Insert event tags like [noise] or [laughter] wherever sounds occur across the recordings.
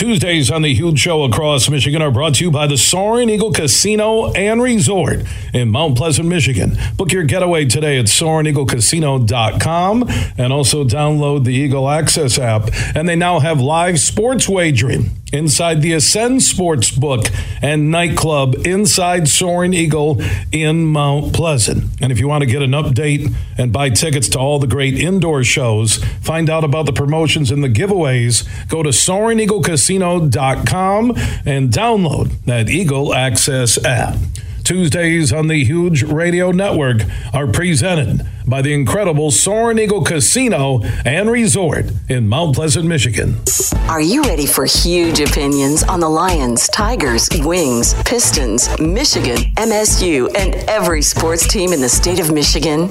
Tuesdays on the Huge Show across Michigan are brought to you by the Soaring Eagle Casino and Resort in Mount Pleasant, Michigan. Book your getaway today at SoaringEagleCasino.com and also download the Eagle Access app. And they now have live sports wagering inside the Ascend Sports Book and Nightclub inside Soaring Eagle in Mount Pleasant. And if you want to get an update and buy tickets to all the great indoor shows, find out about the promotions and the giveaways, go to SoaringEagleCasino.com and download that Eagle Access app. Tuesdays on the Huge Radio Network are presented by the incredible Soaring Eagle Casino and Resort in Mount Pleasant, Michigan. Are you ready for huge opinions on the Lions, Tigers, Wings, Pistons, Michigan, MSU, and every sports team in the state of Michigan?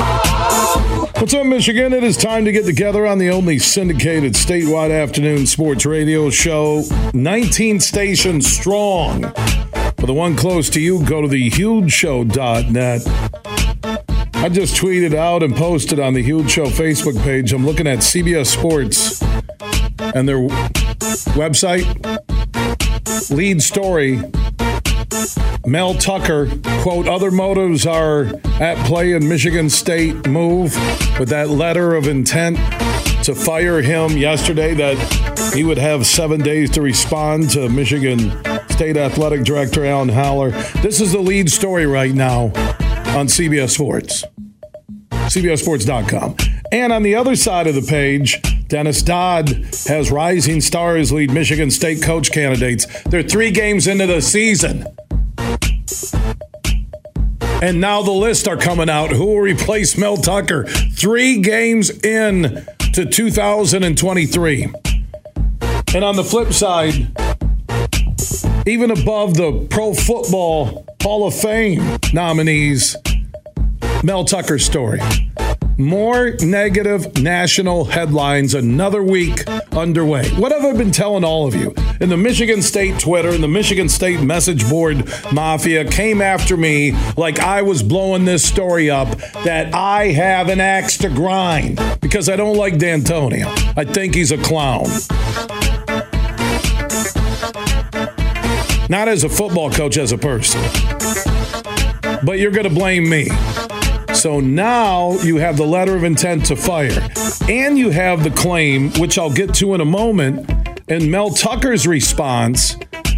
What's up, Michigan? It is time to get together on the only syndicated statewide afternoon sports radio show, 19 stations strong. For the one close to you, go to thehugeshow.net. I just tweeted out and posted on the Huge Show Facebook page. I'm looking at CBS Sports and their website. Lead story Mel Tucker, quote, other motives are at play in Michigan State move with that letter of intent to fire him yesterday that he would have seven days to respond to Michigan State Athletic Director Alan Haller. This is the lead story right now on CBS Sports, CBSSports.com. And on the other side of the page, Dennis Dodd has rising stars lead Michigan State coach candidates. They're three games into the season. And now the lists are coming out. Who will replace Mel Tucker? Three games in to 2023. And on the flip side, even above the Pro Football Hall of Fame nominees, Mel Tucker's story. More negative national headlines another week underway. What have I been telling all of you? In the Michigan State Twitter and the Michigan State message board mafia came after me like I was blowing this story up that I have an axe to grind because I don't like Dantonio. I think he's a clown. Not as a football coach, as a person. But you're going to blame me. So now you have the letter of intent to fire, and you have the claim, which I'll get to in a moment, and Mel Tucker's response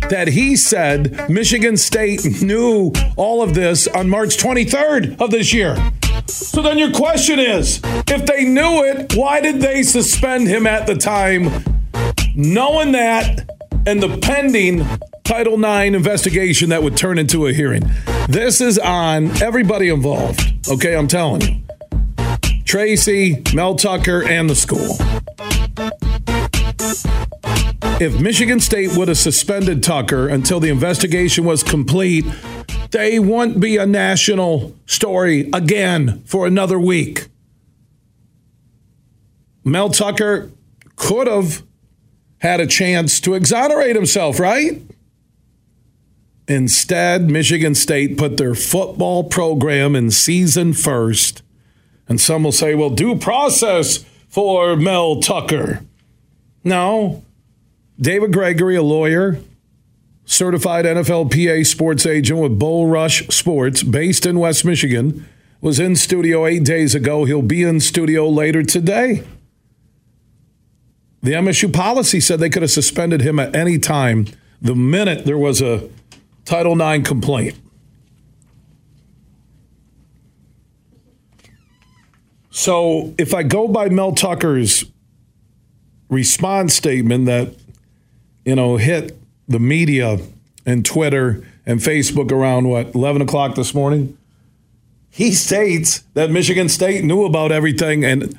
that he said Michigan State knew all of this on March 23rd of this year. So then your question is if they knew it, why did they suspend him at the time, knowing that and the pending Title IX investigation that would turn into a hearing? This is on everybody involved. Okay, I'm telling you. Tracy, Mel Tucker, and the school. If Michigan State would have suspended Tucker until the investigation was complete, they wouldn't be a national story again for another week. Mel Tucker could have had a chance to exonerate himself, right? Instead, Michigan State put their football program in season first. And some will say, well, due process for Mel Tucker. No. David Gregory, a lawyer, certified NFLPA sports agent with Bull Rush Sports, based in West Michigan, was in studio eight days ago. He'll be in studio later today. The MSU policy said they could have suspended him at any time the minute there was a Title IX complaint. So if I go by Mel Tucker's response statement that, you know, hit the media and Twitter and Facebook around what, 11 o'clock this morning? He states that Michigan State knew about everything and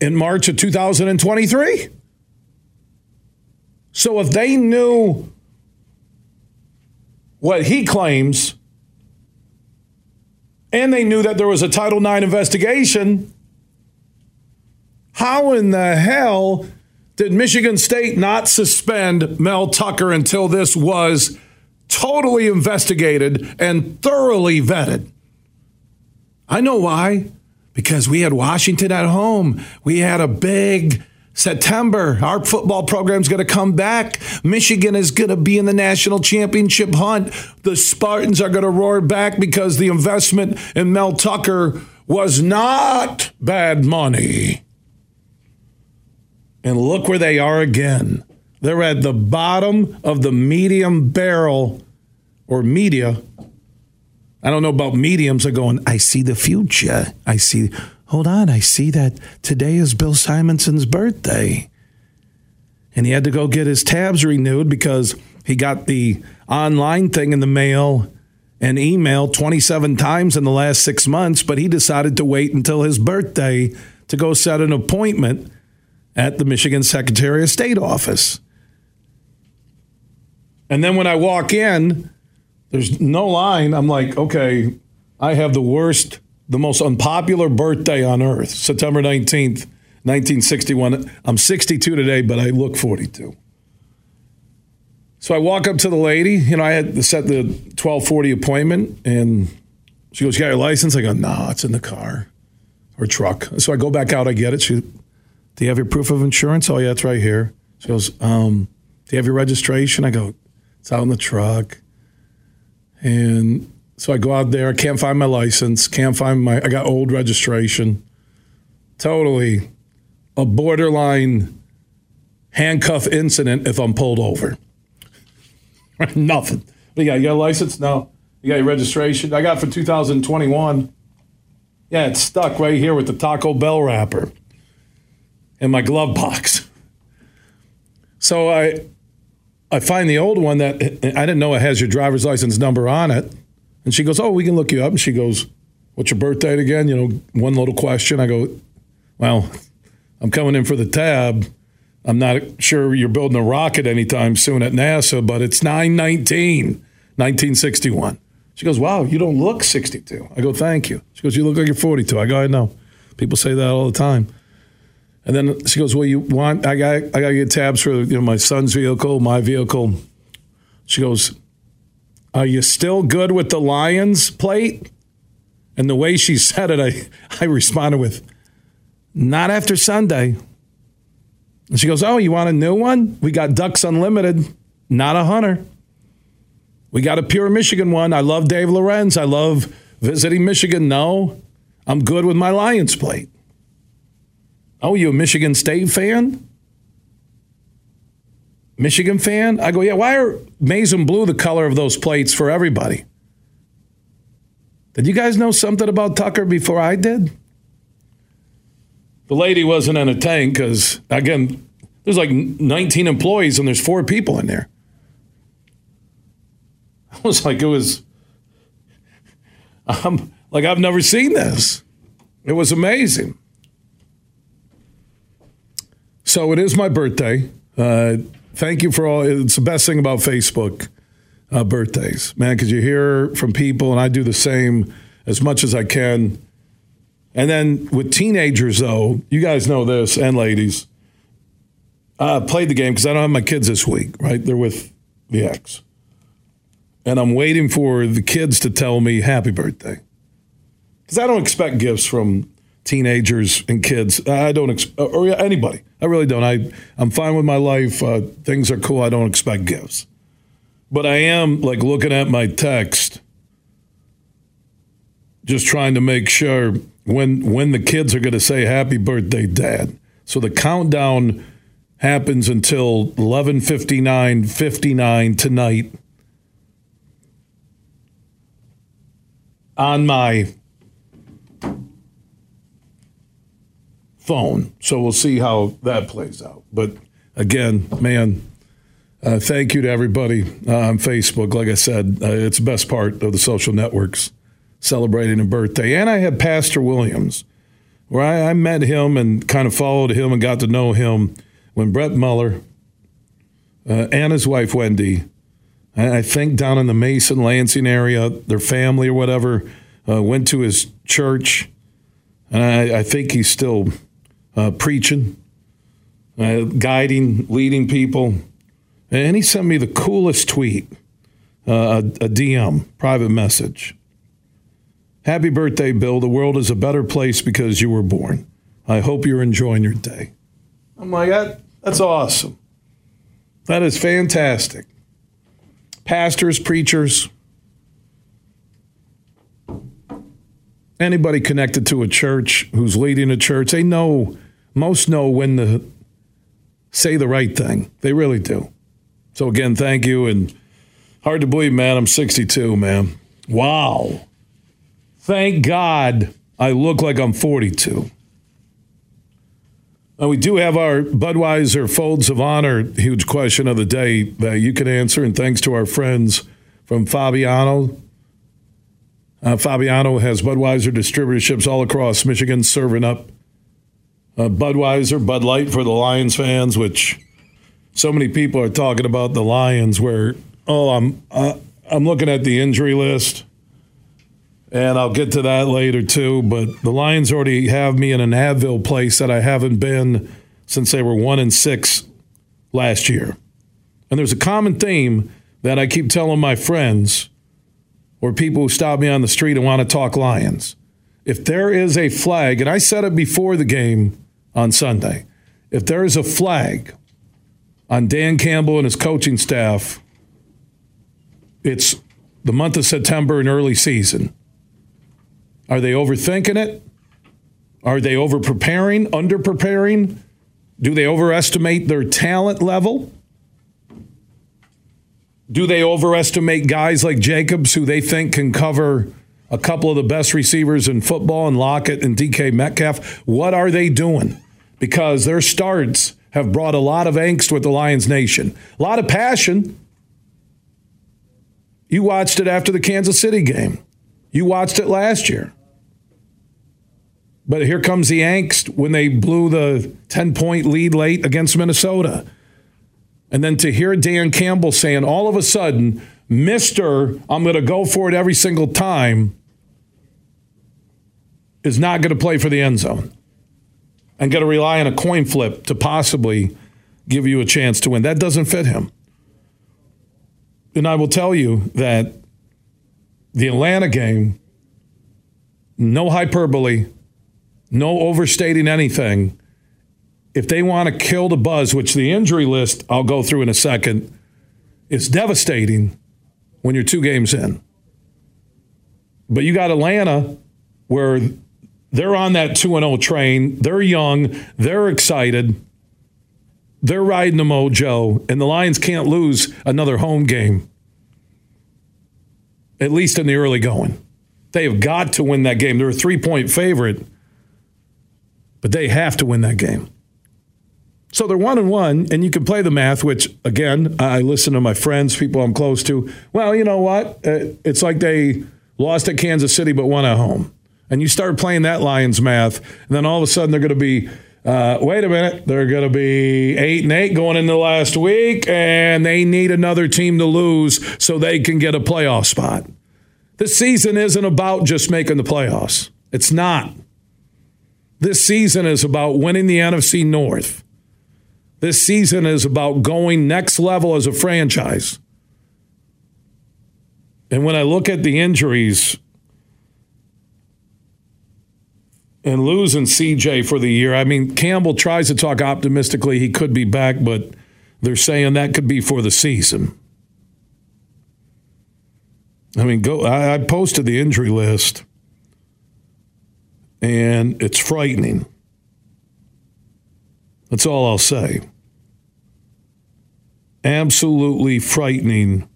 in March of 2023. So if they knew what he claims, and they knew that there was a Title IX investigation, how in the hell did Michigan State not suspend Mel Tucker until this was totally investigated and thoroughly vetted? I know why. Because we had Washington at home. We had a big September. Our football program's going to come back. Michigan is going to be in the national championship hunt. The Spartans are going to roar back because the investment in Mel Tucker was not bad money. And look where they are again. They're at the bottom of the medium barrel or media. I don't know about mediums are going, I see the future. I see, hold on, I see that today is Bill Simonson's birthday. And he had to go get his tabs renewed because he got the online thing in the mail and email 27 times in the last six months, but he decided to wait until his birthday to go set an appointment at the Michigan Secretary of State office. And then when I walk in, there's no line. I'm like, okay, I have the worst, the most unpopular birthday on earth, September 19th, 1961. I'm 62 today, but I look 42. So I walk up to the lady. You know, I had set the 1240 appointment, and she goes, You got your license? I go, nah, it's in the car or truck. So I go back out, I get it. She do you have your proof of insurance? Oh, yeah, it's right here. She goes, um, Do you have your registration? I go, It's out in the truck. And so I go out there, I can't find my license, can't find my, I got old registration. Totally a borderline handcuff incident if I'm pulled over. [laughs] Nothing. You got, you got a license? No. You got your registration? I got for 2021. Yeah, it's stuck right here with the Taco Bell wrapper in my glove box. So I I find the old one that I didn't know it has your driver's license number on it. And she goes, Oh, we can look you up. And she goes, What's your birth date again? You know, one little question. I go, Well, I'm coming in for the tab. I'm not sure you're building a rocket anytime soon at NASA, but it's 919, 1961. She goes, Wow, you don't look 62. I go, Thank you. She goes, You look like you're 42. I go, I know. People say that all the time. And then she goes, "Well, you want? I got, I got to get tabs for you know my son's vehicle, my vehicle." She goes, "Are you still good with the Lions plate?" And the way she [laughs] said it, I, I responded with, "Not after Sunday." And she goes, "Oh, you want a new one? We got Ducks Unlimited, not a hunter. We got a pure Michigan one. I love Dave Lorenz. I love visiting Michigan. No, I'm good with my Lions plate." Oh, you a Michigan State fan? Michigan fan? I go, yeah, why are maize and blue the color of those plates for everybody? Did you guys know something about Tucker before I did? The lady wasn't in a tank because, again, there's like 19 employees and there's four people in there. [laughs] I was like, it was, [laughs] um, like, I've never seen this. It was amazing. So it is my birthday. Uh, thank you for all. It's the best thing about Facebook uh, birthdays, man, because you hear from people, and I do the same as much as I can. And then with teenagers, though, you guys know this, and ladies, I played the game because I don't have my kids this week, right? They're with the ex. And I'm waiting for the kids to tell me happy birthday. Because I don't expect gifts from teenagers and kids. I don't, ex- or anybody. I really don't. I, I'm fine with my life. Uh, things are cool. I don't expect gifts. But I am like looking at my text, just trying to make sure when when the kids are going to say happy birthday dad. So the countdown happens until 11:59 59 tonight on my phone. So we'll see how that plays out. But again, man, uh, thank you to everybody uh, on Facebook. Like I said, uh, it's the best part of the social networks celebrating a birthday. And I had Pastor Williams where I, I met him and kind of followed him and got to know him when Brett Muller uh, and his wife Wendy, I think down in the Mason Lansing area, their family or whatever, uh, went to his church, and I, I think he's still uh, preaching, uh, guiding, leading people. And he sent me the coolest tweet, uh, a, a DM, private message. Happy birthday, Bill. The world is a better place because you were born. I hope you're enjoying your day. I'm like, that, that's awesome. That is fantastic. Pastors, preachers, anybody connected to a church who's leading a church, they know, most know when to say the right thing. They really do. So, again, thank you. And hard to believe, man, I'm 62, man. Wow. Thank God I look like I'm 42. Uh, we do have our Budweiser Folds of Honor huge question of the day that you can answer. And thanks to our friends from Fabiano. Uh, Fabiano has Budweiser distributorships all across Michigan serving up uh, Budweiser, Bud Light for the Lions fans, which so many people are talking about the Lions. Where, oh, I'm, uh, I'm looking at the injury list and I'll get to that later too. But the Lions already have me in an Advil place that I haven't been since they were one and six last year. And there's a common theme that I keep telling my friends or people who stop me on the street and want to talk Lions. If there is a flag, and I said it before the game on Sunday, if there is a flag on Dan Campbell and his coaching staff, it's the month of September and early season. Are they overthinking it? Are they over preparing, under preparing? Do they overestimate their talent level? Do they overestimate guys like Jacobs who they think can cover a couple of the best receivers in football and Lockett and DK Metcalf? What are they doing? Because their starts have brought a lot of angst with the Lions Nation, a lot of passion. You watched it after the Kansas City game. You watched it last year. But here comes the angst when they blew the 10 point lead late against Minnesota. And then to hear Dan Campbell saying all of a sudden, Mr. I'm going to go for it every single time is not going to play for the end zone and going to rely on a coin flip to possibly give you a chance to win. That doesn't fit him. And I will tell you that the Atlanta game, no hyperbole, no overstating anything. If they want to kill the buzz, which the injury list I'll go through in a second, is devastating when you're two games in. But you got Atlanta where they're on that 2 0 train. They're young. They're excited. They're riding the mojo, and the Lions can't lose another home game, at least in the early going. They have got to win that game. They're a three point favorite but they have to win that game. So they're one and one, and you can play the math, which, again, I listen to my friends, people I'm close to. Well, you know what? Uh, it's like they lost at Kansas City but won at home. And you start playing that Lions math, and then all of a sudden they're going to be, uh, wait a minute, they're going to be eight and eight going into last week, and they need another team to lose so they can get a playoff spot. This season isn't about just making the playoffs. It's not. This season is about winning the NFC North. This season is about going next level as a franchise. And when I look at the injuries and losing CJ for the year, I mean, Campbell tries to talk optimistically. He could be back, but they're saying that could be for the season. I mean, go. I, I posted the injury list and it's frightening. That's all I'll say. Absolutely frightening.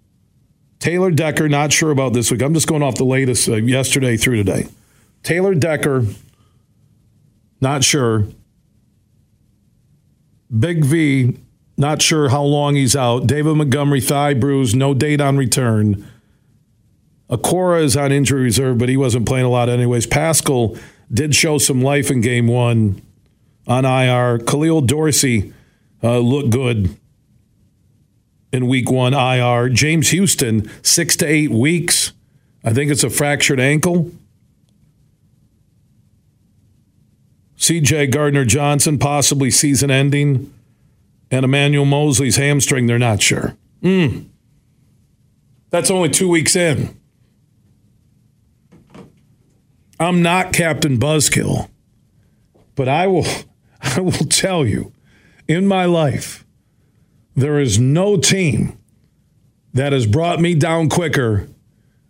Taylor Decker, not sure about this week. I'm just going off the latest uh, yesterday through today. Taylor Decker, not sure. Big V, not sure how long he's out. David Montgomery, thigh bruise, no date on return. Okwara is on injury reserve, but he wasn't playing a lot anyways. Pascal did show some life in game one on IR. Khalil Dorsey uh, looked good in week one IR. James Houston, six to eight weeks. I think it's a fractured ankle. CJ Gardner Johnson, possibly season ending. And Emmanuel Moseley's hamstring, they're not sure. Mm. That's only two weeks in. I'm not Captain Buzzkill, but I will [laughs] I will tell you in my life there is no team that has brought me down quicker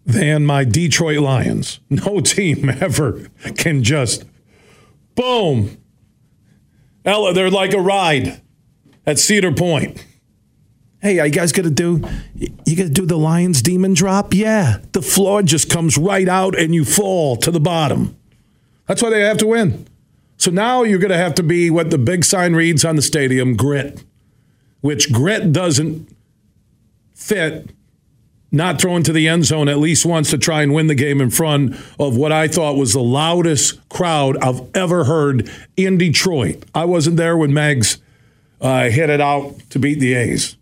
than my Detroit Lions. No team [laughs] ever can just boom. Ella, they're like a ride at Cedar Point. Hey, are you guys gonna do you gonna do the Lions demon drop? Yeah. The floor just comes right out and you fall to the bottom. That's why they have to win. So now you're gonna have to be what the big sign reads on the stadium, grit. Which grit doesn't fit not throwing to the end zone at least once to try and win the game in front of what I thought was the loudest crowd I've ever heard in Detroit. I wasn't there when Mags uh, hit it out to beat the A's.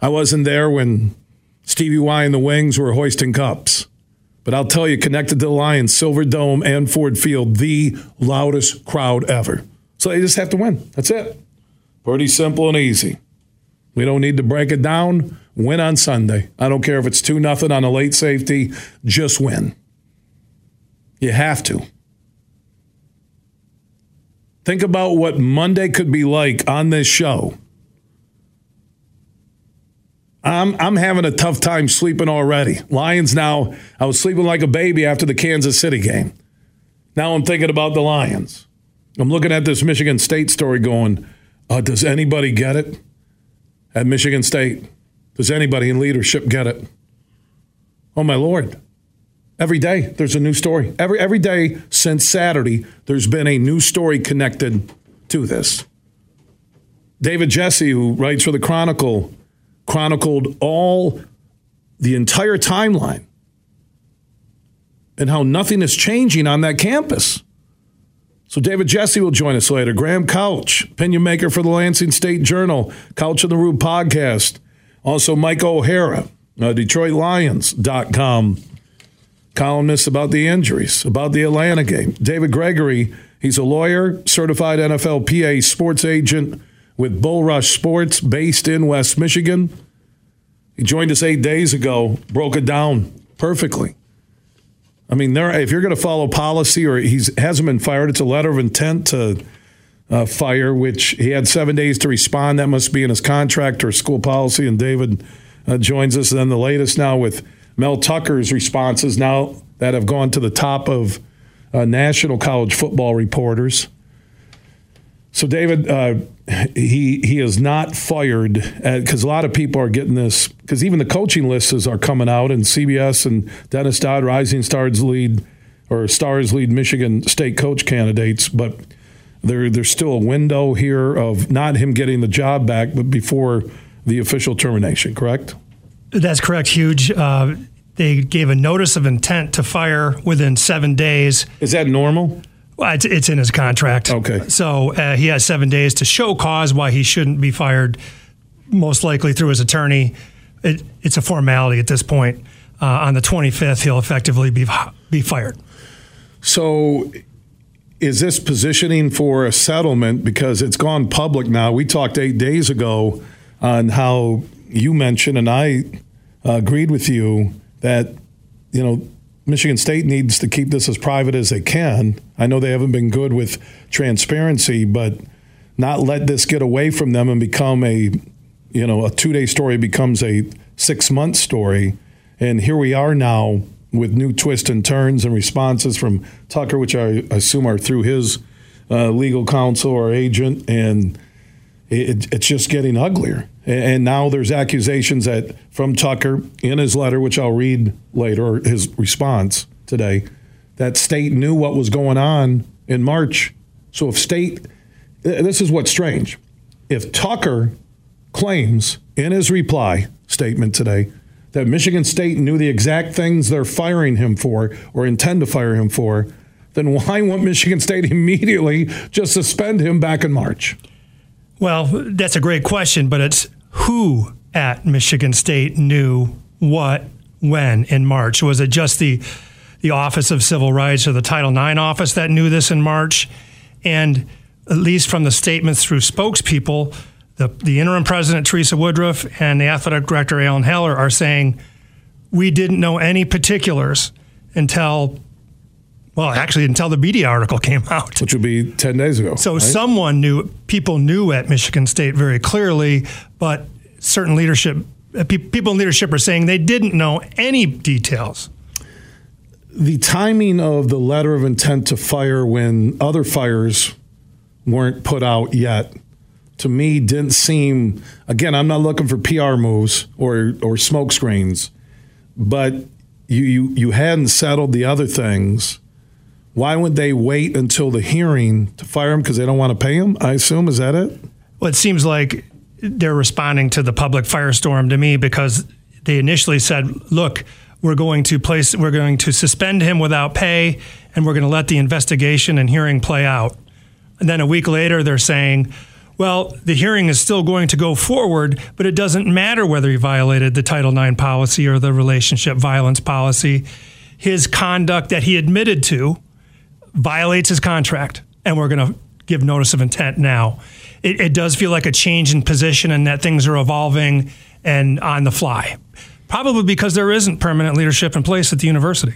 I wasn't there when Stevie Y and the Wings were hoisting cups. But I'll tell you, connected to the Lions, Silver Dome and Ford Field, the loudest crowd ever. So they just have to win. That's it. Pretty simple and easy. We don't need to break it down. Win on Sunday. I don't care if it's 2 nothing on a late safety, just win. You have to. Think about what Monday could be like on this show I'm I'm having a tough time sleeping already. Lions now. I was sleeping like a baby after the Kansas City game. Now I'm thinking about the Lions. I'm looking at this Michigan State story going, uh, does anybody get it at Michigan State? Does anybody in leadership get it? Oh my lord. Every day there's a new story. Every every day since Saturday there's been a new story connected to this. David Jesse who writes for the Chronicle chronicled all the entire timeline and how nothing is changing on that campus. So David Jesse will join us later. Graham Couch, opinion maker for the Lansing State Journal, Couch of the Rube podcast. Also Mike O'Hara, uh, DetroitLions.com, columnist about the injuries, about the Atlanta game. David Gregory, he's a lawyer, certified NFL PA sports agent, with Bull Rush Sports based in West Michigan. He joined us eight days ago, broke it down perfectly. I mean, there, if you're going to follow policy or he hasn't been fired, it's a letter of intent to uh, fire, which he had seven days to respond. That must be in his contract or school policy. And David uh, joins us. And then the latest now with Mel Tucker's responses now that have gone to the top of uh, national college football reporters. So, David, uh, he he is not fired because a lot of people are getting this because even the coaching lists are coming out and CBS and Dennis Dodd, Rising Stars lead or Stars lead Michigan State coach candidates, but there there's still a window here of not him getting the job back, but before the official termination. Correct? That's correct. Huge. Uh, they gave a notice of intent to fire within seven days. Is that normal? Well, it's, it's in his contract. Okay. So uh, he has seven days to show cause why he shouldn't be fired, most likely through his attorney. It, it's a formality at this point. Uh, on the 25th, he'll effectively be, be fired. So is this positioning for a settlement because it's gone public now? We talked eight days ago on how you mentioned, and I agreed with you that, you know, Michigan State needs to keep this as private as they can. I know they haven't been good with transparency, but not let this get away from them and become a, you know, a two day story becomes a six month story. And here we are now with new twists and turns and responses from Tucker, which I assume are through his uh, legal counsel or agent, and it, it's just getting uglier. And now there's accusations that from Tucker in his letter, which I'll read later, or his response today, that state knew what was going on in March. So if state, this is what's strange. If Tucker claims in his reply statement today that Michigan State knew the exact things they're firing him for or intend to fire him for, then why won't Michigan State [laughs] immediately just suspend him back in March? Well, that's a great question, but it's who at Michigan State knew what when in March? Was it just the the Office of Civil Rights or the Title IX office that knew this in March? And at least from the statements through spokespeople, the, the interim president, Teresa Woodruff, and the athletic director, Alan Haller, are saying we didn't know any particulars until, well, actually, until the media article [laughs] came out. Which would be 10 days ago. So right? someone knew, people knew at Michigan State very clearly, but certain leadership, uh, people in leadership are saying they didn't know any details. The timing of the letter of intent to fire when other fires weren't put out yet to me didn't seem again i'm not looking for pr moves or or smoke screens but you you, you hadn't settled the other things. Why would they wait until the hearing to fire him? Because they don't want to pay him i assume is that it? Well it seems like they're responding to the public firestorm to me because they initially said look we're going to place we're going to suspend him without pay and we're going to let the investigation and hearing play out. And then a week later, they're saying, well, the hearing is still going to go forward, but it doesn't matter whether he violated the Title IX policy or the relationship violence policy. His conduct that he admitted to violates his contract, and we're going to give notice of intent now. It, it, does feel like a change in position and that things are evolving and on the fly. Probably because there isn't permanent leadership in place at the university.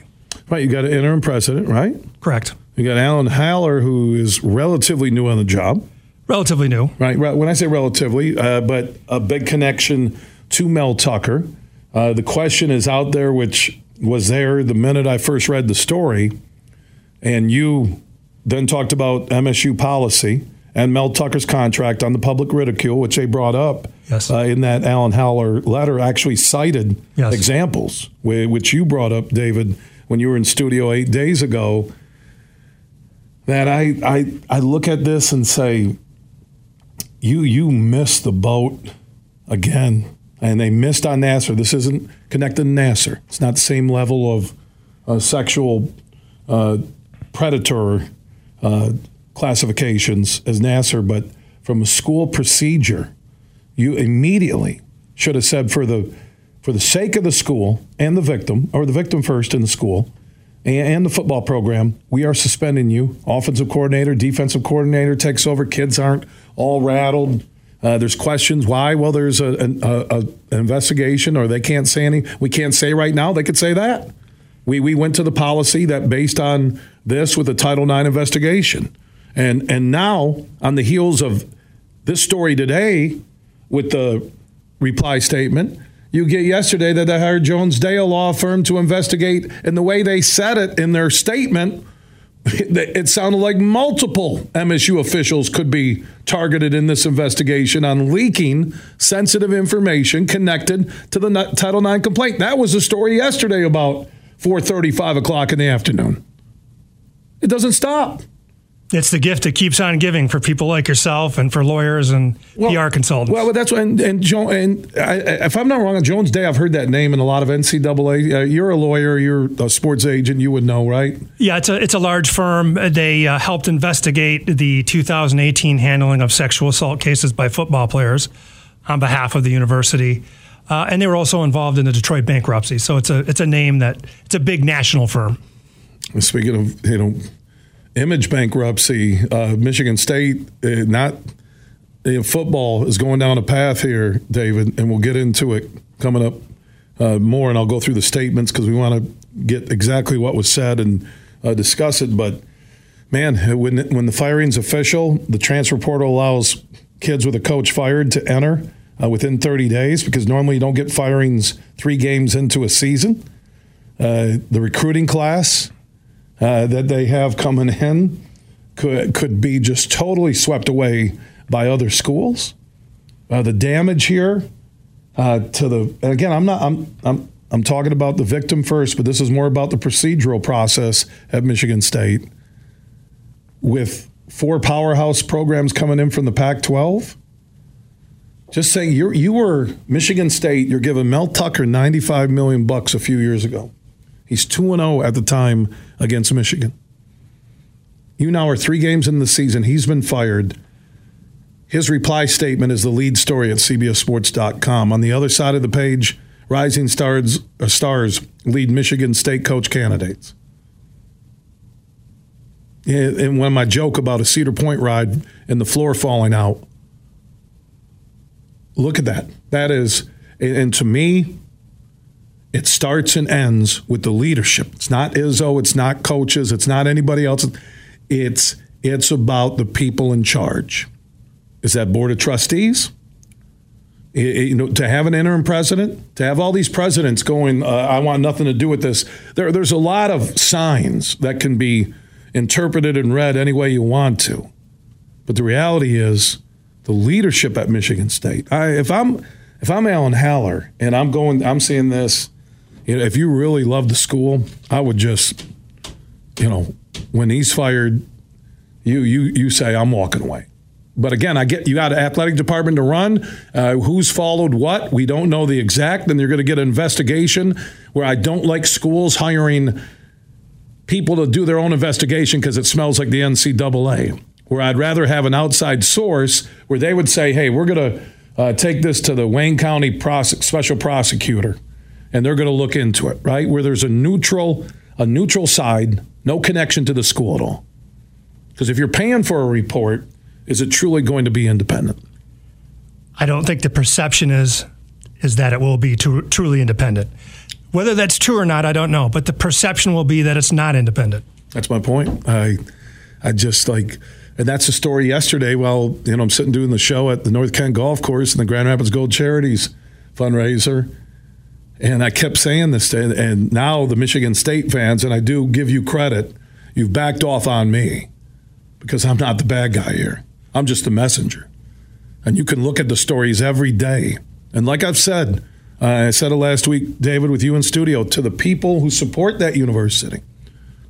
Right, you got an interim president, right? Correct. You got Alan Haller, who is relatively new on the job. Relatively new. Right. When I say relatively, uh, but a big connection to Mel Tucker. Uh, the question is out there, which was there the minute I first read the story. And you then talked about MSU policy and Mel Tucker's contract on the public ridicule, which they brought up yes. uh, in that Alan Haller letter, actually cited yes. examples, which you brought up, David, when you were in studio eight days ago that I, I, I look at this and say, you, you missed the boat again. And they missed on Nassar. This isn't connected to Nassar. It's not the same level of uh, sexual uh, predator uh, classifications as Nassar, but from a school procedure, you immediately should have said for the for the sake of the school and the victim, or the victim first in the school, and the football program, we are suspending you. Offensive coordinator, defensive coordinator takes over. Kids aren't all rattled. Uh, there's questions why. Well, there's a, a, a, an investigation, or they can't say any. We can't say right now. They could say that. We we went to the policy that based on this with the Title IX investigation, and and now on the heels of this story today, with the reply statement, you get yesterday that they hired Jones Day, law firm, to investigate. And the way they said it in their statement, [laughs] it sounded like multiple MSU officials could be targeted in this investigation on leaking sensitive information connected to the Title IX complaint. That was the story yesterday about 4:35 o'clock in the afternoon. It doesn't stop. It's the gift that keeps on giving for people like yourself and for lawyers and well, PR consultants. Well, that's what, and, and, Joe, and I, if I'm not wrong, on Jones Day, I've heard that name in a lot of NCAA. Uh, you're a lawyer, you're a sports agent, you would know, right? Yeah, it's a it's a large firm. They uh, helped investigate the 2018 handling of sexual assault cases by football players on behalf of the university. Uh, and they were also involved in the Detroit bankruptcy. So it's a it's a name that it's a big national firm. Speaking of, you know, image bankruptcy. Uh, Michigan State, uh, not football, is going down a path here, David, and we'll get into it coming up uh, more. And I'll go through the statements because we want to get exactly what was said and uh, discuss it. But man, when when the firing's official, the transfer portal allows kids with a coach fired to enter uh, within 30 days because normally you don't get firings three games into a season. The recruiting class uh, that they have coming in could could be just totally swept away by other schools. Uh, the damage here uh, to the again, I'm not I'm I'm I'm talking about the victim first, but this is more about the procedural process at Michigan State with four powerhouse programs coming in from the Pac-12. Just saying, you you were Michigan State. You're giving Mel Tucker 95 million bucks a few years ago. He's 2 0 at the time against Michigan. You now are three games in the season. He's been fired. His reply statement is the lead story at CBSSports.com. On the other side of the page, Rising Stars, uh, stars lead Michigan State coach candidates. And when my joke about a Cedar Point ride and the floor falling out, look at that. That is, and to me, it starts and ends with the leadership. It's not Izzo, it's not coaches, it's not anybody else. It's it's about the people in charge. Is that board of trustees? It, you know, to have an interim president, to have all these presidents going, uh, I want nothing to do with this. There, there's a lot of signs that can be interpreted and read any way you want to. But the reality is, the leadership at Michigan State. I, if I'm if I'm Alan Haller and I'm going, I'm seeing this. You know, if you really love the school, I would just, you know, when he's fired, you you you say I'm walking away. But again, I get you got an athletic department to run. Uh, who's followed what? We don't know the exact. Then you're going to get an investigation where I don't like schools hiring people to do their own investigation because it smells like the NCAA. Where I'd rather have an outside source where they would say, "Hey, we're going to uh, take this to the Wayne County prosec- special prosecutor, and they're going to look into it." Right, where there's a neutral a neutral side, no connection to the school at all. Because if you're paying for a report, is it truly going to be independent? I don't think the perception is is that it will be tru- truly independent. Whether that's true or not, I don't know. But the perception will be that it's not independent. That's my point. I, I just like, and that's the story yesterday. Well, you know, I'm sitting doing the show at the North Kent Golf Course and the Grand Rapids Gold Charities fundraiser, and I kept saying this, to, and now the Michigan State fans, and I do give you credit, you've backed off on me because I'm not the bad guy here. I'm just the messenger. And you can look at the stories every day. And like I've said, uh, I said it last week, David, with you in studio, to the people who support that university,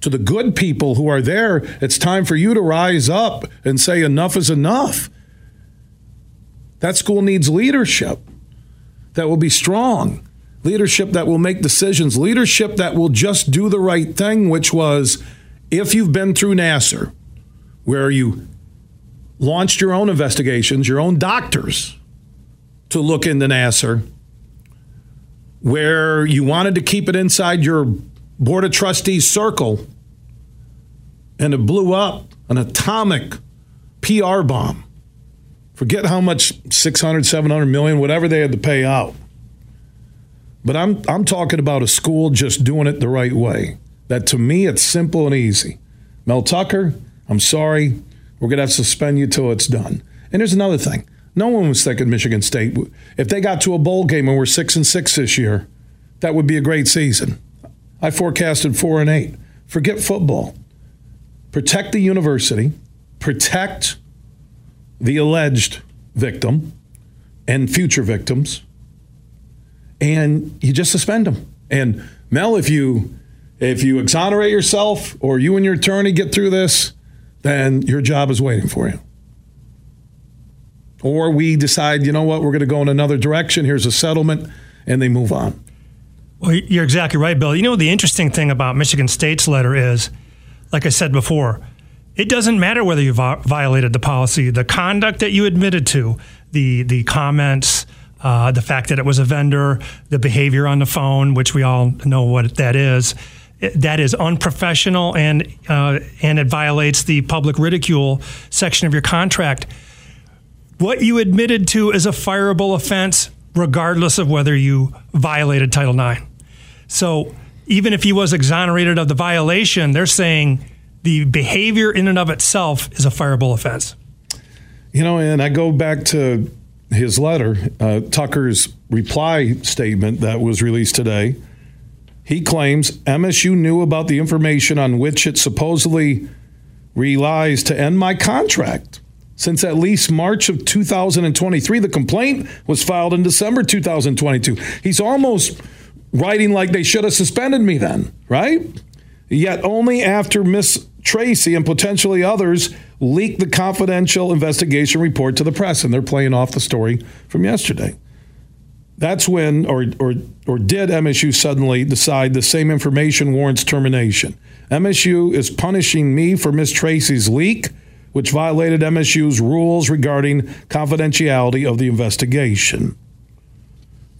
to the good people who are there, it's time for you to rise up and say, enough is enough. That school needs leadership that will be strong, leadership that will make decisions, leadership that will just do the right thing, which was if you've been through Nassar, where you launched your own investigations, your own doctors to look into Nassar, where you wanted to keep it inside your board of trustees circle, and it blew up an atomic PR bomb. Forget how much 600, 700 million, whatever they had to pay out. But I'm, I'm talking about a school just doing it the right way. That to me, it's simple and easy. Mel Tucker, I'm sorry. We're to have to suspend you till it's done. And there's another thing. No one was thinking Michigan State. If they got to a bowl game and we're six and six this year, that would be a great season. I forecasted four and eight. Forget football. Protect the university. Protect the alleged victim and future victims. And you just suspend them. And Mel, if you if you exonerate yourself or you and your attorney get through this, then your job is waiting for you. Or we decide, you know what, we're going to go in another direction. Here's a settlement, and they move on. Well, you're exactly right, Bill. You know, the interesting thing about Michigan State's letter is, like I said before, it doesn't matter whether you violated the policy, the conduct that you admitted to, the the comments, uh, the fact that it was a vendor, the behavior on the phone, which we all know what that is that is unprofessional and uh, and it violates the public ridicule section of your contract. What you admitted to is a fireable offense, regardless of whether you violated Title IX. So even if he was exonerated of the violation, they're saying the behavior in and of itself is a fireable offense. You know, and I go back to his letter, uh, Tucker's reply statement that was released today he claims MSU knew about the information on which it supposedly relies to end my contract. Since at least March of 2023, the complaint was filed in December 2022. He's almost writing like they should have suspended me then, right? Yet only after Miss Tracy and potentially others leaked the confidential investigation report to the press, and they're playing off the story from yesterday. That's when, or, or, or did MSU suddenly decide the same information warrants termination? MSU is punishing me for Miss Tracy's leak, which violated MSU's rules regarding confidentiality of the investigation.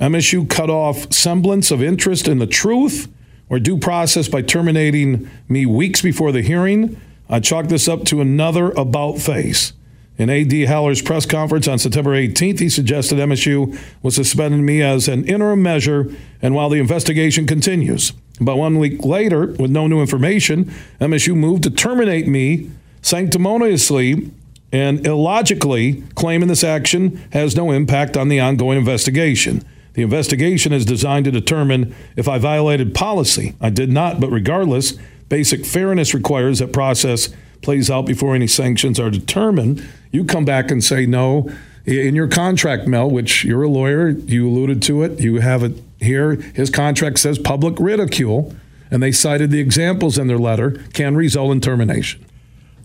MSU cut off semblance of interest in the truth or due process by terminating me weeks before the hearing. I chalk this up to another about face. In A.D. Haller's press conference on September 18th, he suggested MSU was suspending me as an interim measure and while the investigation continues. About one week later, with no new information, MSU moved to terminate me sanctimoniously and illogically, claiming this action has no impact on the ongoing investigation. The investigation is designed to determine if I violated policy. I did not, but regardless, basic fairness requires that process plays out before any sanctions are determined. You come back and say no. In your contract, Mel, which you're a lawyer, you alluded to it, you have it here. His contract says public ridicule, and they cited the examples in their letter can result in termination.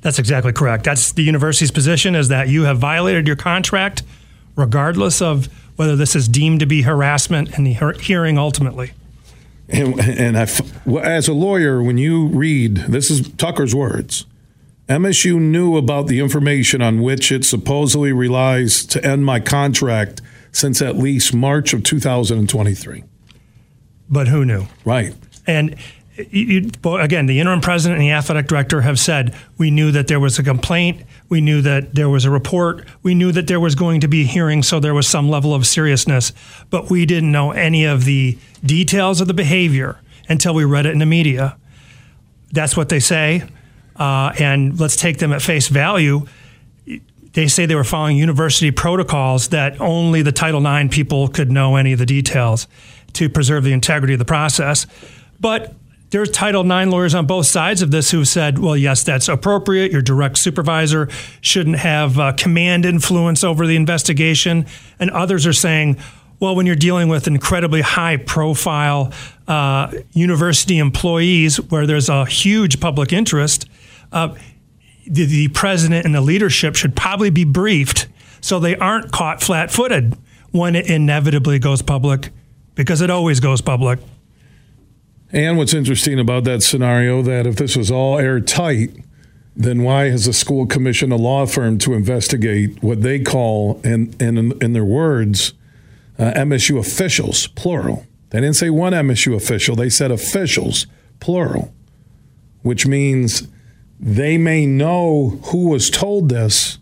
That's exactly correct. That's the university's position is that you have violated your contract regardless of whether this is deemed to be harassment in the hearing ultimately. And, and I, as a lawyer, when you read, this is Tucker's words MSU knew about the information on which it supposedly relies to end my contract since at least March of 2023. But who knew? Right. And you, again, the interim president and the athletic director have said we knew that there was a complaint, we knew that there was a report, we knew that there was going to be a hearing, so there was some level of seriousness, but we didn't know any of the details of the behavior until we read it in the media. That's what they say uh, and let's take them at face value. They say they were following university protocols that only the Title IX people could know any of the details to preserve the integrity of the process. But there's Title IX lawyers on both sides of this who said, well, yes, that's appropriate. Your direct supervisor shouldn't have uh, command influence over the investigation. And others are saying, well, when you're dealing with incredibly high profile uh, university employees where there's a huge public interest, uh, the, the president and the leadership should probably be briefed so they aren't caught flat footed when it inevitably goes public because it always goes public. And what's interesting about that scenario that if this was all airtight, then why has the school commissioned a law firm to investigate what they call, in, in, in their words, uh, MSU officials, plural? They didn't say one MSU official, they said officials, plural, which means they may know who was told this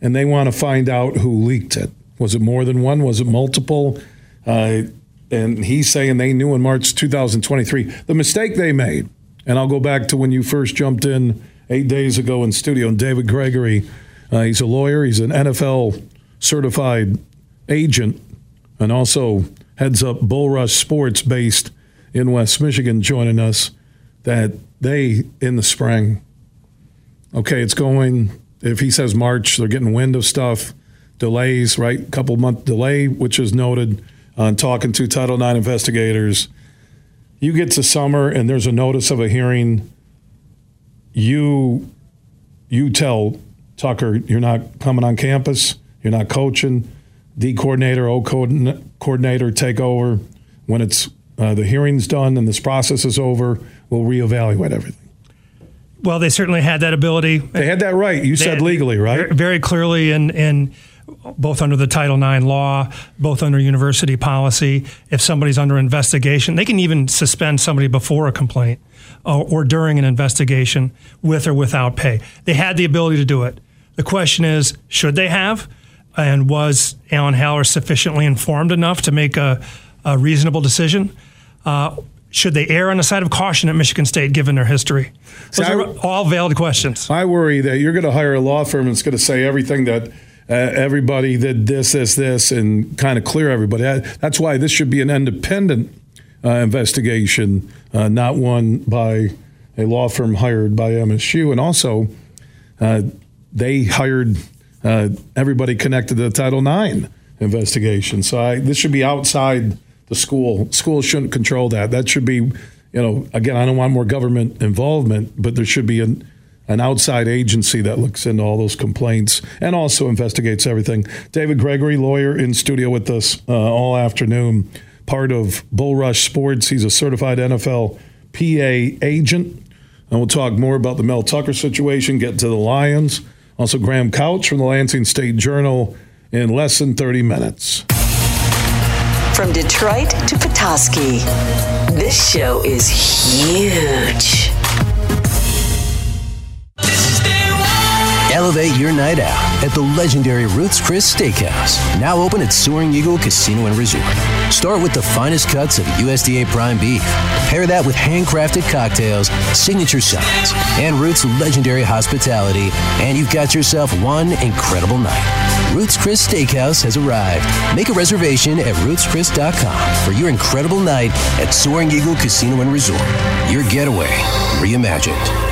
and they want to find out who leaked it. Was it more than one? Was it multiple? Uh, and he's saying they knew in March 2023. The mistake they made, and I'll go back to when you first jumped in eight days ago in studio, and David Gregory, uh, he's a lawyer, he's an NFL certified agent, and also heads up Bull Rush Sports based in West Michigan, joining us. That they, in the spring, okay, it's going. If he says March, they're getting wind of stuff, delays, right? Couple month delay, which is noted on talking to Title IX investigators. You get to summer and there's a notice of a hearing. You you tell Tucker you're not coming on campus. You're not coaching. D coordinator, O coordinator take over when it's uh, the hearing's done and this process is over. We'll reevaluate everything. Well, they certainly had that ability. They had that right. You they said legally, right? Very clearly, in in both under the Title IX law, both under university policy. If somebody's under investigation, they can even suspend somebody before a complaint or, or during an investigation with or without pay. They had the ability to do it. The question is, should they have? And was Alan Haller sufficiently informed enough to make a, a reasonable decision? Uh, should they err on the side of caution at Michigan State given their history? Those See, are all valid questions. I worry that you're going to hire a law firm that's going to say everything that uh, everybody did this, this, this, and kind of clear everybody. That's why this should be an independent uh, investigation, uh, not one by a law firm hired by MSU. And also, uh, they hired uh, everybody connected to the Title IX investigation. So I, this should be outside the school. Schools shouldn't control that. That should be, you know, again, I don't want more government involvement, but there should be an, an outside agency that looks into all those complaints and also investigates everything. David Gregory, lawyer, in studio with us uh, all afternoon, part of Bull Rush Sports. He's a certified NFL PA agent. And we'll talk more about the Mel Tucker situation, get to the Lions. Also, Graham Couch from the Lansing State Journal in less than 30 minutes. From Detroit to Petoskey, this show is huge. Elevate your night out at the legendary Ruth's Chris Steakhouse, now open at Soaring Eagle Casino and Resort. Start with the finest cuts of USDA prime beef. Pair that with handcrafted cocktails, signature sides, and Ruth's legendary hospitality, and you've got yourself one incredible night. Ruth's Chris Steakhouse has arrived. Make a reservation at ruthschris.com for your incredible night at Soaring Eagle Casino and Resort. Your getaway reimagined.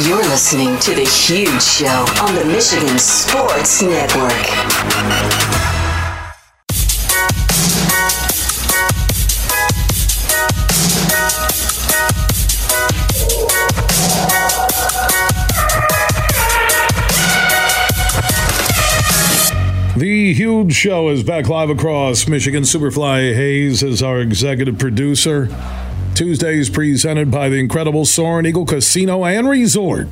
You're listening to The Huge Show on the Michigan Sports Network. The huge show is back live across Michigan. Superfly Hayes is our executive producer. Tuesdays presented by the incredible Soaring Eagle Casino and Resort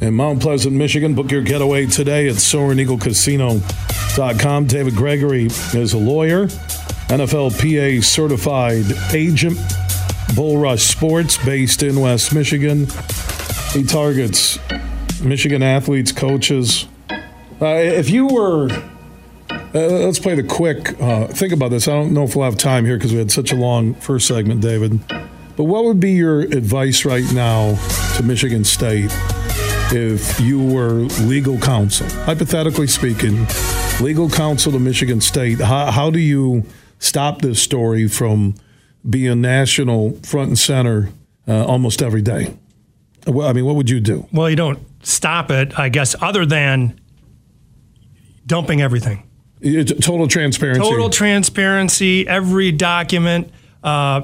in Mount Pleasant, Michigan. Book your getaway today at SoaringEagleCasino.com. David Gregory is a lawyer, NFLPA certified agent, Bull Rush Sports, based in West Michigan. He targets Michigan athletes, coaches. Uh, if you were uh, let's play the quick. Uh, think about this. I don't know if we'll have time here because we had such a long first segment, David. But what would be your advice right now to Michigan State if you were legal counsel? Hypothetically speaking, legal counsel to Michigan State, how, how do you stop this story from being national front and center uh, almost every day? Well, I mean, what would you do? Well, you don't stop it, I guess, other than dumping everything. Total transparency. Total transparency. Every document. Uh,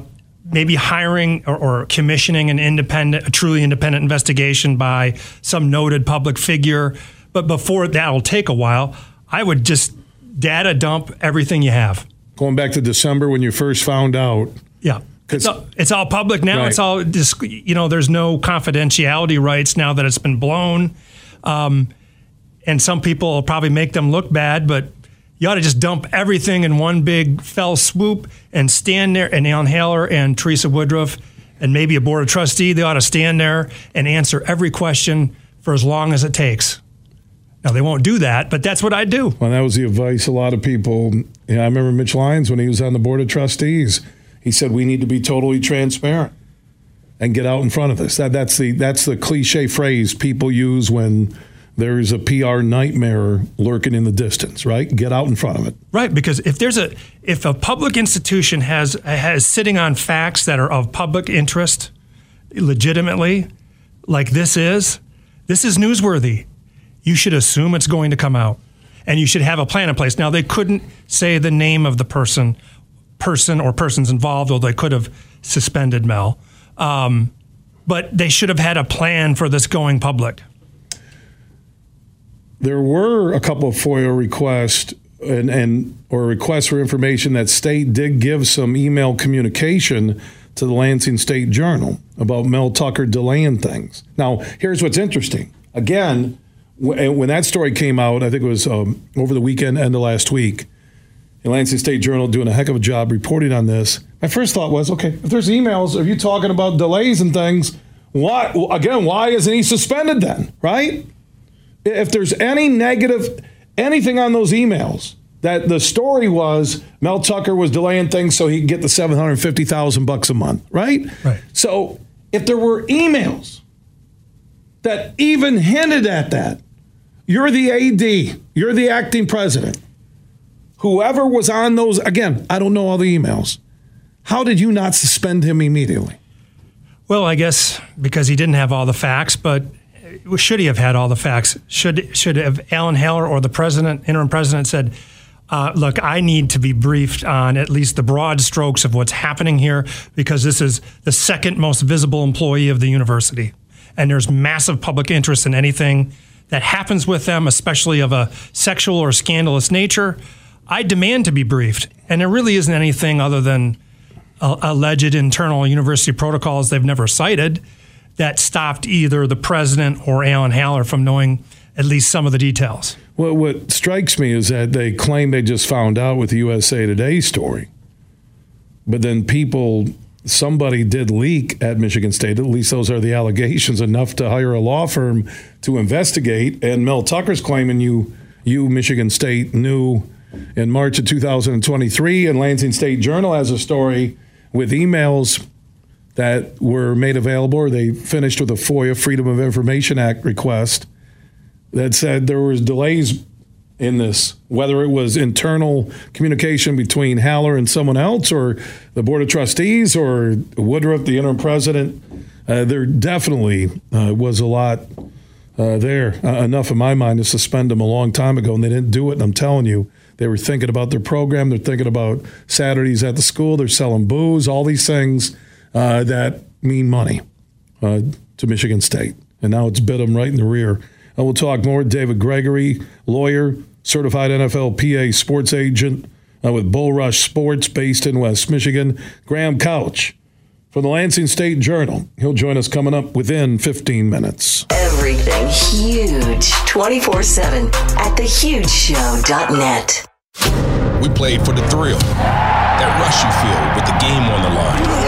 maybe hiring or, or, commissioning an independent, a truly independent investigation by some noted public figure. But before that'll take a while. I would just data dump everything you have. Going back to December when you first found out. Yeah. It's all, it's all, public now. Right. It's all, you know, there's no confidentiality rights now that it's been blown. Um, and some people will probably make them look bad, but you ought to just dump everything in one big fell swoop and stand there. And Alan Haller and Teresa Woodruff and maybe a board of trustee, they ought to stand there and answer every question for as long as it takes. Now they won't do that, but that's what I do. Well, that was the advice a lot of people. Know, I remember Mitch Lyons when he was on the board of trustees. He said we need to be totally transparent and get out in front of this. That that's the that's the cliche phrase people use when there's a PR nightmare lurking in the distance, right? Get out in front of it. Right, because if there's a if a public institution has has sitting on facts that are of public interest legitimately, like this is, this is newsworthy. You should assume it's going to come out. And you should have a plan in place. Now they couldn't say the name of the person person or persons involved, though they could have suspended Mel. Um, but they should have had a plan for this going public. There were a couple of FOIA requests and, and or requests for information that state did give some email communication to the Lansing State Journal about Mel Tucker delaying things. Now, here's what's interesting. Again, when that story came out, I think it was um, over the weekend, end of last week, the Lansing State Journal doing a heck of a job reporting on this. My first thought was, okay, if there's emails, if you talking about delays and things, why again? Why isn't he suspended then? Right? If there's any negative, anything on those emails, that the story was Mel Tucker was delaying things so he could get the 750,000 bucks a month, right? Right. So if there were emails that even hinted at that, you're the AD, you're the acting president. Whoever was on those, again, I don't know all the emails. How did you not suspend him immediately? Well, I guess because he didn't have all the facts, but should he have had all the facts? Should should have Alan Haller or the president, interim president, said, uh, "Look, I need to be briefed on at least the broad strokes of what's happening here because this is the second most visible employee of the university, and there's massive public interest in anything that happens with them, especially of a sexual or scandalous nature." I demand to be briefed, and there really isn't anything other than alleged internal university protocols they've never cited that stopped either the president or Alan Haller from knowing at least some of the details. Well, what strikes me is that they claim they just found out with the USA Today story. But then people, somebody did leak at Michigan State, at least those are the allegations, enough to hire a law firm to investigate. And Mel Tucker's claiming you, you Michigan State, knew in March of 2023. And Lansing State Journal has a story with emails that were made available, or they finished with a FOIA Freedom of Information Act request that said there was delays in this, whether it was internal communication between Haller and someone else, or the Board of Trustees, or Woodruff, the interim president. Uh, there definitely uh, was a lot uh, there, uh, enough in my mind to suspend them a long time ago, and they didn't do it. And I'm telling you, they were thinking about their program. They're thinking about Saturdays at the school. They're selling booze, all these things uh, that mean money uh, to Michigan State. And now it's bit them right in the rear. And we'll talk more. David Gregory, lawyer, certified NFL PA sports agent uh, with Bull Rush Sports based in West Michigan. Graham Couch from the Lansing State Journal. He'll join us coming up within 15 minutes. Everything huge 24 7 at thehugeshow.net. We played for the thrill, that rush you feel with the game on the line.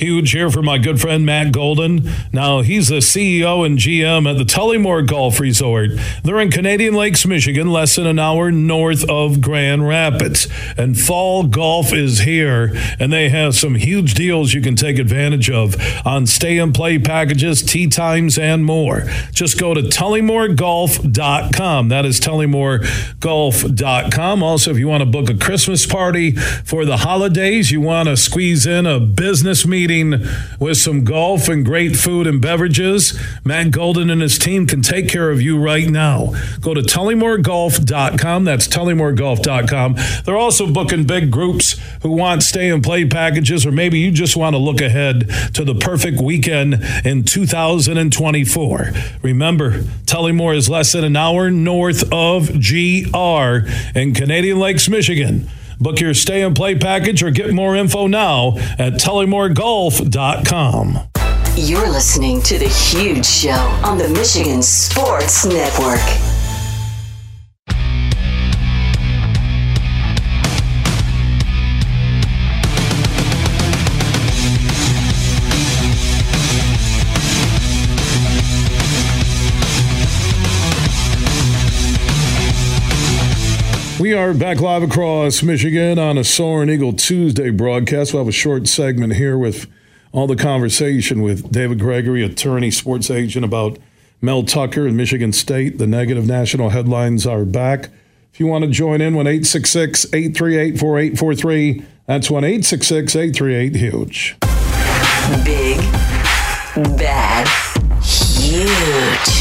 Huge here for my good friend Matt Golden. Now, he's the CEO and GM at the Tullymore Golf Resort. They're in Canadian Lakes, Michigan, less than an hour north of Grand Rapids. And fall golf is here, and they have some huge deals you can take advantage of on stay and play packages, tee times, and more. Just go to tullymoregolf.com. That is tullymoregolf.com. Also, if you want to book a Christmas party for the holidays, you want to squeeze in a business meeting with some golf and great food and beverages, Matt Golden and his team can take care of you right now. Go to tullymoregolf.com. That's tullymoregolf.com. They're also booking big groups who want stay and play packages, or maybe you just want to look ahead to the perfect weekend in 2024. Remember, Tullymore is less than an hour north of GR in Canadian Lakes, Michigan. Book your stay and play package or get more info now at tullymoregolf.com. You're listening to The Huge Show on the Michigan Sports Network. We are back live across Michigan on a Soaring Eagle Tuesday broadcast. We'll have a short segment here with all the conversation with David Gregory, attorney, sports agent, about Mel Tucker and Michigan State. The negative national headlines are back. If you want to join in, 1 866 838 4843. That's 1 866 838 HUGE. Big, bad, huge.